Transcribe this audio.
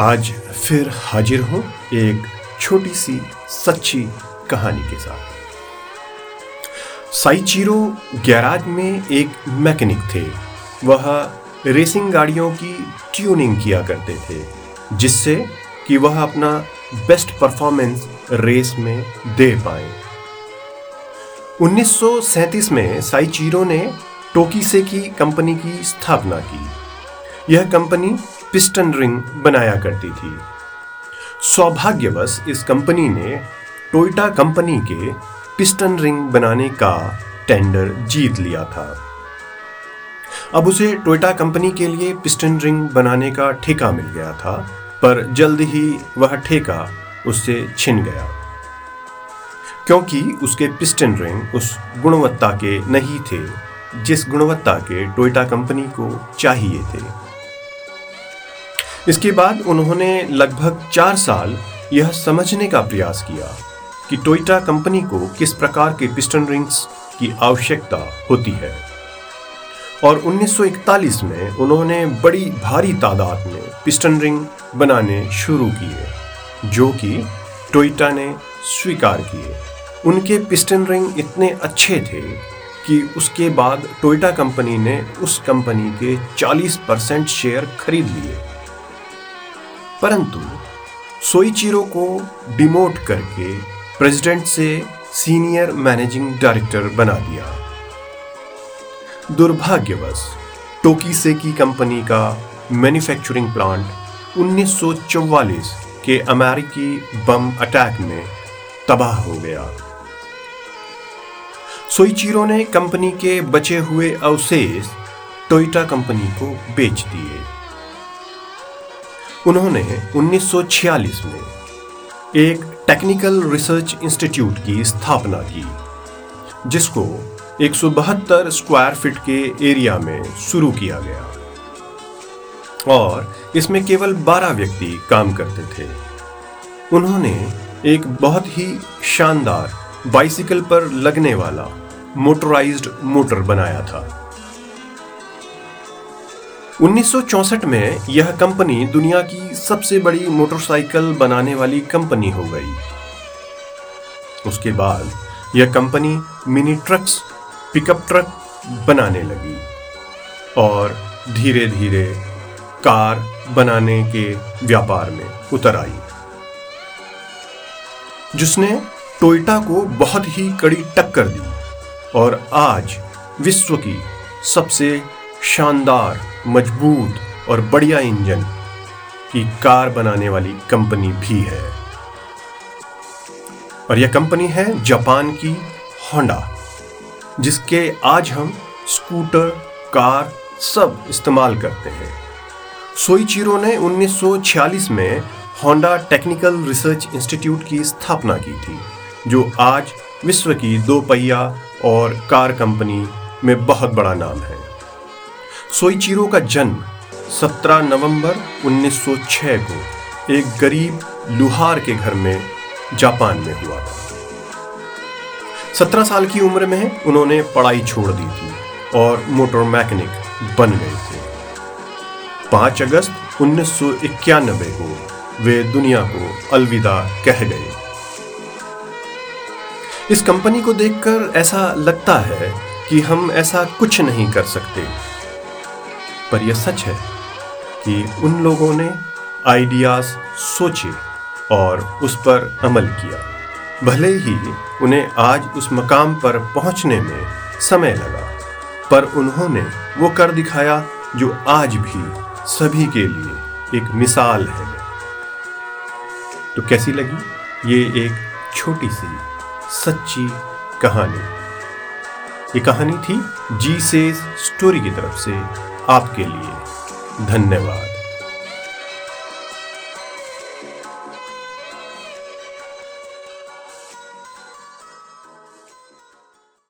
आज फिर हाजिर हो एक छोटी सी सच्ची कहानी के साथ। साइचीरो गैराज में एक मैकेनिक थे। वह रेसिंग गाड़ियों की ट्यूनिंग किया करते थे, जिससे कि वह अपना बेस्ट परफॉर्मेंस रेस में दे पाए। 1937 में साइचीरो ने टोकीसे की कंपनी की स्थापना की। यह कंपनी पिस्टन रिंग बनाया करती थी। सौभाग्यवश इस कंपनी ने टोयोटा कंपनी के पिस्टन रिंग बनाने का टेंडर जीत लिया था। अब उसे टोयोटा कंपनी के लिए पिस्टन रिंग बनाने का ठेका मिल गया था, पर जल्द ही वह ठेका उससे छिन गया। क्योंकि उसके पिस्टन रिंग उस गुणवत्ता के नहीं थे, जिस गुणवत्ता के टोयोटा कंपनी को चाहिए थे। इसके बाद उन्होंने लगभग चार साल यह समझने का प्रयास किया कि टोयोटा कंपनी को किस प्रकार के पिस्टन रिंग्स की आवश्यकता होती है। और 1941 में उन्होंने बड़ी भारी तादाद में पिस्टन रिंग बनाने शुरू किए, जो कि टोयोटा ने स्वीकार किए। उनके पिस्टन रिंग इतने अच्छे थे कि उसके बाद टोयोटा कंपनी ने उस कंपनी के 40 परसेंट शेयर खरीद लिए। परंतु सोईचिरो को डिमोट करके प्रेसिडेंट से सीनियर मैनेजिंग डायरेक्टर बना दिया। दुर्भाग्यवश, टोकीसे की कंपनी का मैन्युफैक्चरिंग प्लांट 1944 के अमेरिकी बम अटैक में तबाह हो गया। सोईचिरो ने कंपनी के बचे हुए अवशेष टोयोटा कंपनी को बेच दिए। उन्होंने 1946 में एक टेक्निकल रिसर्च इंस्टीट्यूट की स्थापना की, जिसको एक सौ बहत्तर स्क्वायर फीट के एरिया में शुरू किया गया। और इसमें केवल 12 व्यक्ति काम करते थे। उन्होंने एक बहुत ही शानदार बाइसिकल पर लगने वाला मोटराइज्ड मोटर बनाया था। 1964 में यह कंपनी दुनिया की सबसे बड़ी मोटरसाइकिल बनाने वाली कंपनी हो गई। उसके बाद यह company mini trucks, pickup truck बनाने लगी और धीरे धीरे कार बनाने के व्यापार में उतर आई, जिसने टोयोटा को बहुत ही कड़ी टक्कर दी और आज विश्व की सबसे शानदार, मज़बूत और बढ़िया इंजन की कार बनाने वाली कंपनी भी है। और यह कंपनी है जापान की होंडा, जिसके आज हम स्कूटर, कार सब इस्तेमाल करते हैं। सोईचिरो ने 1946 में होंडा टेक्निकल रिसर्च इंस्टीट्यूट की स्थापना की थी, जो आज विश्व की दो पहिया और कार कंपनी में बहुत बड़ा नाम है। सोईचिरो का जन्म 17 नवंबर 1906 को एक गरीब लुहार के घर में जापान में हुआ था। सत्रह साल की उम्र में उन्होंने पढ़ाई छोड़ दी थी और मोटर मैकेनिक बन गए थे। 5 अगस्त 1991 को वे दुनिया को अलविदा कह गए। इस कंपनी को देखकर ऐसा लगता है कि हम ऐसा कुछ नहीं कर सकते। पर यह सच है कि उन लोगों ने आइडियाज़ सोचे और उस पर अमल किया। भले ही उन्हें आज उस मकाम पर पहुँचने में समय लगा, पर उन्होंने वो कर दिखाया जो आज भी सभी के लिए एक मिसाल है। तो कैसी लगी ये एक छोटी सी सच्ची कहानी? ये कहानी थी जी से स्टोरी की तरफ़ से। आपके लिए। धन्यवाद।